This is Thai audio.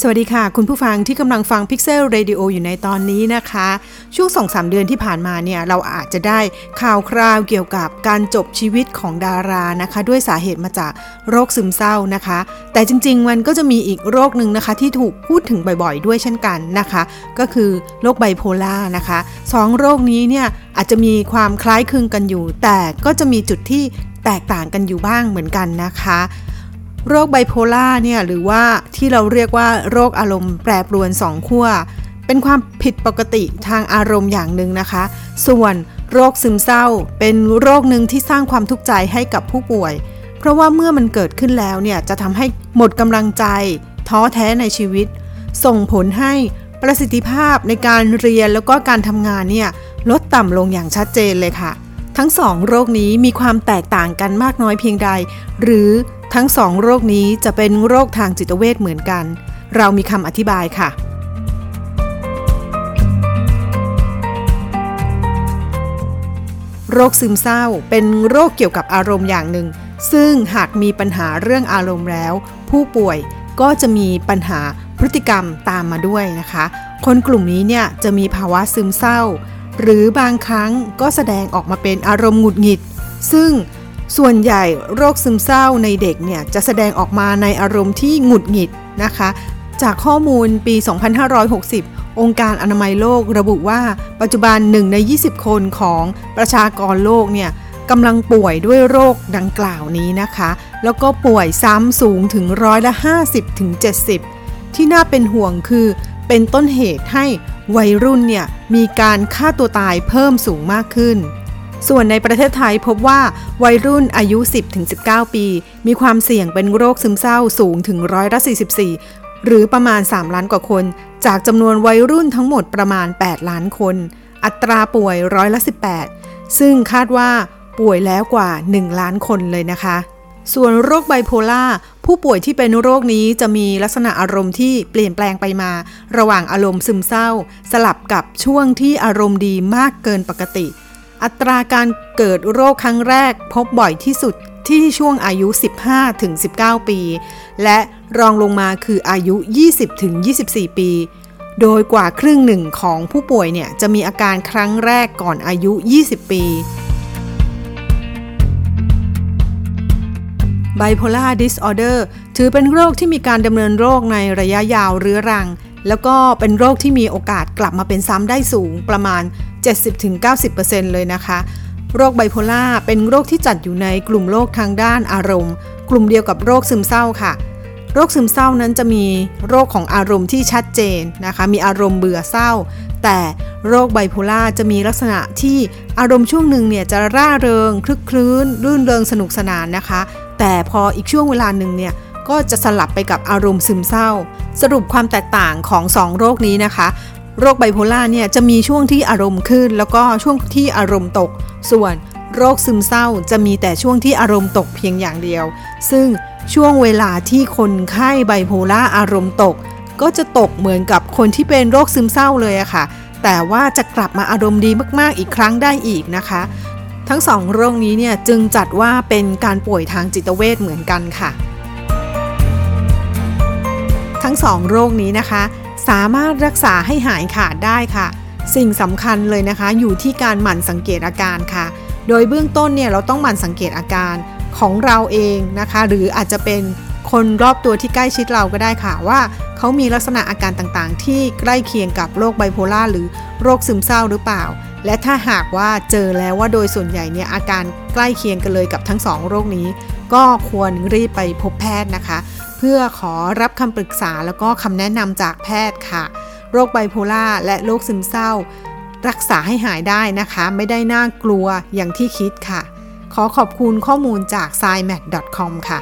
สวัสดีค่ะ คุณผู้ฟังที่กำลังฟัง Pixel Radio อยู่ในตอนนี้นะคะ ช่วง 2-3 เดือนที่ผ่านมาเนี่ย เราอาจจะได้ข่าวคราวเกี่ยวกับการจบชีวิตของดารานะคะ ด้วยสาเหตุมาจากโรคซึมเศร้านะคะ แต่จริง ๆ มันก็จะมีอีกโรคหนึ่งนะคะ ที่ถูกพูดถึงบ่อยๆ ด้วยเช่นกันนะคะ ก็คือโรคไบโพล่านะคะสองโรคนี้เนี่ยอาจจะมีความคล้ายคลึงกันอยู่ แต่ก็จะมีจุดที่แตกต่างกันอยู่บ้างเหมือนกันนะคะ โรคไบโพล่าเนี่ยหรือว่าที่เราเรียกว่าโรคอารมณ์แปรปรวนสองขั้วเป็นความผิดปกติทางอารมณ์อย่างหนึ่งนะคะ ส่วนโรคซึมเศร้า เป็นโรคหนึ่งที่สร้างความทุกข์ใจให้กับผู้ป่วย เพราะว่าเมื่อมันเกิดขึ้นแล้วเนี่ยจะทำให้หมดกำลังใจ ท้อแท้ในชีวิต ส่งผลให้ประสิทธิภาพในการเรียนแล้วก็การทำงานเนี่ยลดต่ำลงอย่างชัดเจนเลยค่ะ ทั้งสองโรคนี้มีความแตกต่างกันมากน้อยเพียงใด หรือ ทั้งสองโรคนี้จะเป็นโรคทางจิตเวชเหมือนกัน เรามีคำอธิบายค่ะ โรคซึมเศร้าเป็นโรคเกี่ยวกับอารมณ์อย่างหนึ่ง ซึ่งหากมีปัญหาเรื่องอารมณ์แล้ว ผู้ป่วยก็จะมีปัญหาพฤติกรรมตามมาด้วยนะคะ คนกลุ่มนี้เนี่ยจะมีภาวะซึมเศร้า หรือบางครั้งก็แสดงออกมาเป็นอารมณ์หงุดหงิด ซึ่ง ส่วนใหญ่โรคซึมเศร้าในเด็กเนี่ยจะแสดงออกมาในอารมณ์ที่หงุดหงิดนะคะ จากข้อมูลปี 2560 องค์การอนามัยโลกระบุว่า ปัจจุบัน 1 ใน 20 คนของประชากรโลกเนี่ยกำลังป่วยด้วยโรคดังกล่าวนี้นะคะ แล้วก็ป่วยซ้ำสูงถึงร้อยละ 50ถึง70 ที่น่าเป็นห่วงคือเป็นต้นเหตุให้วัยรุ่นเนี่ยมีการฆ่าตัวตายเพิ่มสูงมากขึ้น ส่วนในประเทศไทยพบว่าวัยรุ่นอายุ 10-19 ปี มีความเสี่ยงเป็นโรคซึมเศร้าสูงถึงร้อยละ44 หรือประมาณ 3 ล้านกว่าคน จากจำนวนวัยรุ่นทั้งหมดประมาณ 8 ล้านคน อัตราป่วยร้อยละ18 ซึ่งคาดว่าป่วยแล้วกว่า 1 ล้านคนเลยนะคะ ส่วนโรคไบโพล่าผู้ป่วยที่เป็นโรคนี้จะมีลักษณะอารมณ์ที่เปลี่ยนแปลงไปมา ระหว่างอารมณ์ซึมเศร้า สลับกับช่วงที่อารมณ์ดีมากเกินปกติ อัตราการเกิดโรคครั้งแรกพบบ่อยที่สุดที่ช่วงอายุ 15-19 ปี และรองลงมาคืออายุ 20-24 ปี โดยกว่าครึ่งหนึ่งของผู้ป่วยเนี่ยจะมีอาการครั้งแรกก่อนอายุ 20 ปี Bipolar Disorder ถือเป็นโรคที่มีการดำเนินโรคในระยะยาวเรื้อรัง แล้วก็เป็นโรคที่มีโอกาสกลับมาเป็นซ้ำได้สูงประมาณ 70-90%เลยนะคะ โรคไบโพล่าเป็นโรคที่จัดอยู่ในกลุ่มโรคทางด้านอารมณ์ กลุ่มเดียวกับโรคซึมเศร้าค่ะ โรคซึมเศร้านั้นจะมีโรคของอารมณ์ที่ชัดเจนนะคะ มีอารมณ์เบื่อเศร้า แต่โรคไบโพล่าจะมีลักษณะที่อารมณ์ช่วงหนึ่งเนี่ยจะร่าเริงคลึกคลื้น รื่นเริงสนุกสนานนะคะ แต่พออีกช่วงเวลาหนึ่งเนี่ยก็จะสลับไปกับอารมณ์ซึมเศร้า สรุปความแตกต่างของ 2 โรคนี้นะคะ โรคไบโพล่าเนี่ยจะมีช่วงที่อารมณ์ขึ้น แล้วก็ช่วงที่อารมณ์ตก ส่วนโรคซึมเศร้าจะมีแต่ช่วงที่อารมณ์ตกเพียงอย่างเดียว ซึ่งช่วงเวลาที่คนไข้ไบโพล่าอารมณ์ตก ก็จะตกเหมือนกับคนที่เป็นโรคซึมเศร้าเลยอะค่ะ แต่ว่าจะกลับมาอารมณ์ดีมากๆอีกครั้งได้อีกนะคะ ทั้งสองโรคนี้เนี่ยจึงจัดว่าเป็นการป่วยทางจิตเวชเหมือนกันค่ะ ทั้งสองโรคนี้นะคะ สามารถรักษาให้หายขาดได้ค่ะ สิ่งสำคัญเลยนะคะ อยู่ที่การหมั่นสังเกตอาการค่ะ โดยเบื้องต้นเนี่ยเราต้องหมั่นสังเกตอาการของเราเองนะคะ หรืออาจจะเป็นคนรอบตัวที่ใกล้ชิดเราก็ได้ค่ะว่าเขามีลักษณะอาการต่างๆ ที่ใกล้เคียงกับโรคไบโพล่าหรือโรคซึมเศร้าหรือเปล่า และถ้าหากว่าเจอแล้วว่าโดยส่วนใหญ่เนี่ยอาการใกล้เคียงกันเลยกับทั้งสองโรคนี้ ก็ควรรีบไปพบแพทย์นะคะ พื่อขอรับคำปรึกษาแล้วก็คำแนะนำจากแพทย์ค่ะ โรคไบโพล่าและโรคซึมเศร้า รักษาให้หายได้นะคะ ไม่ได้น่ากลัวอย่างที่คิดค่ะ ขอขอบคุณข้อมูลจาก s c i m a t c o m ค่ะ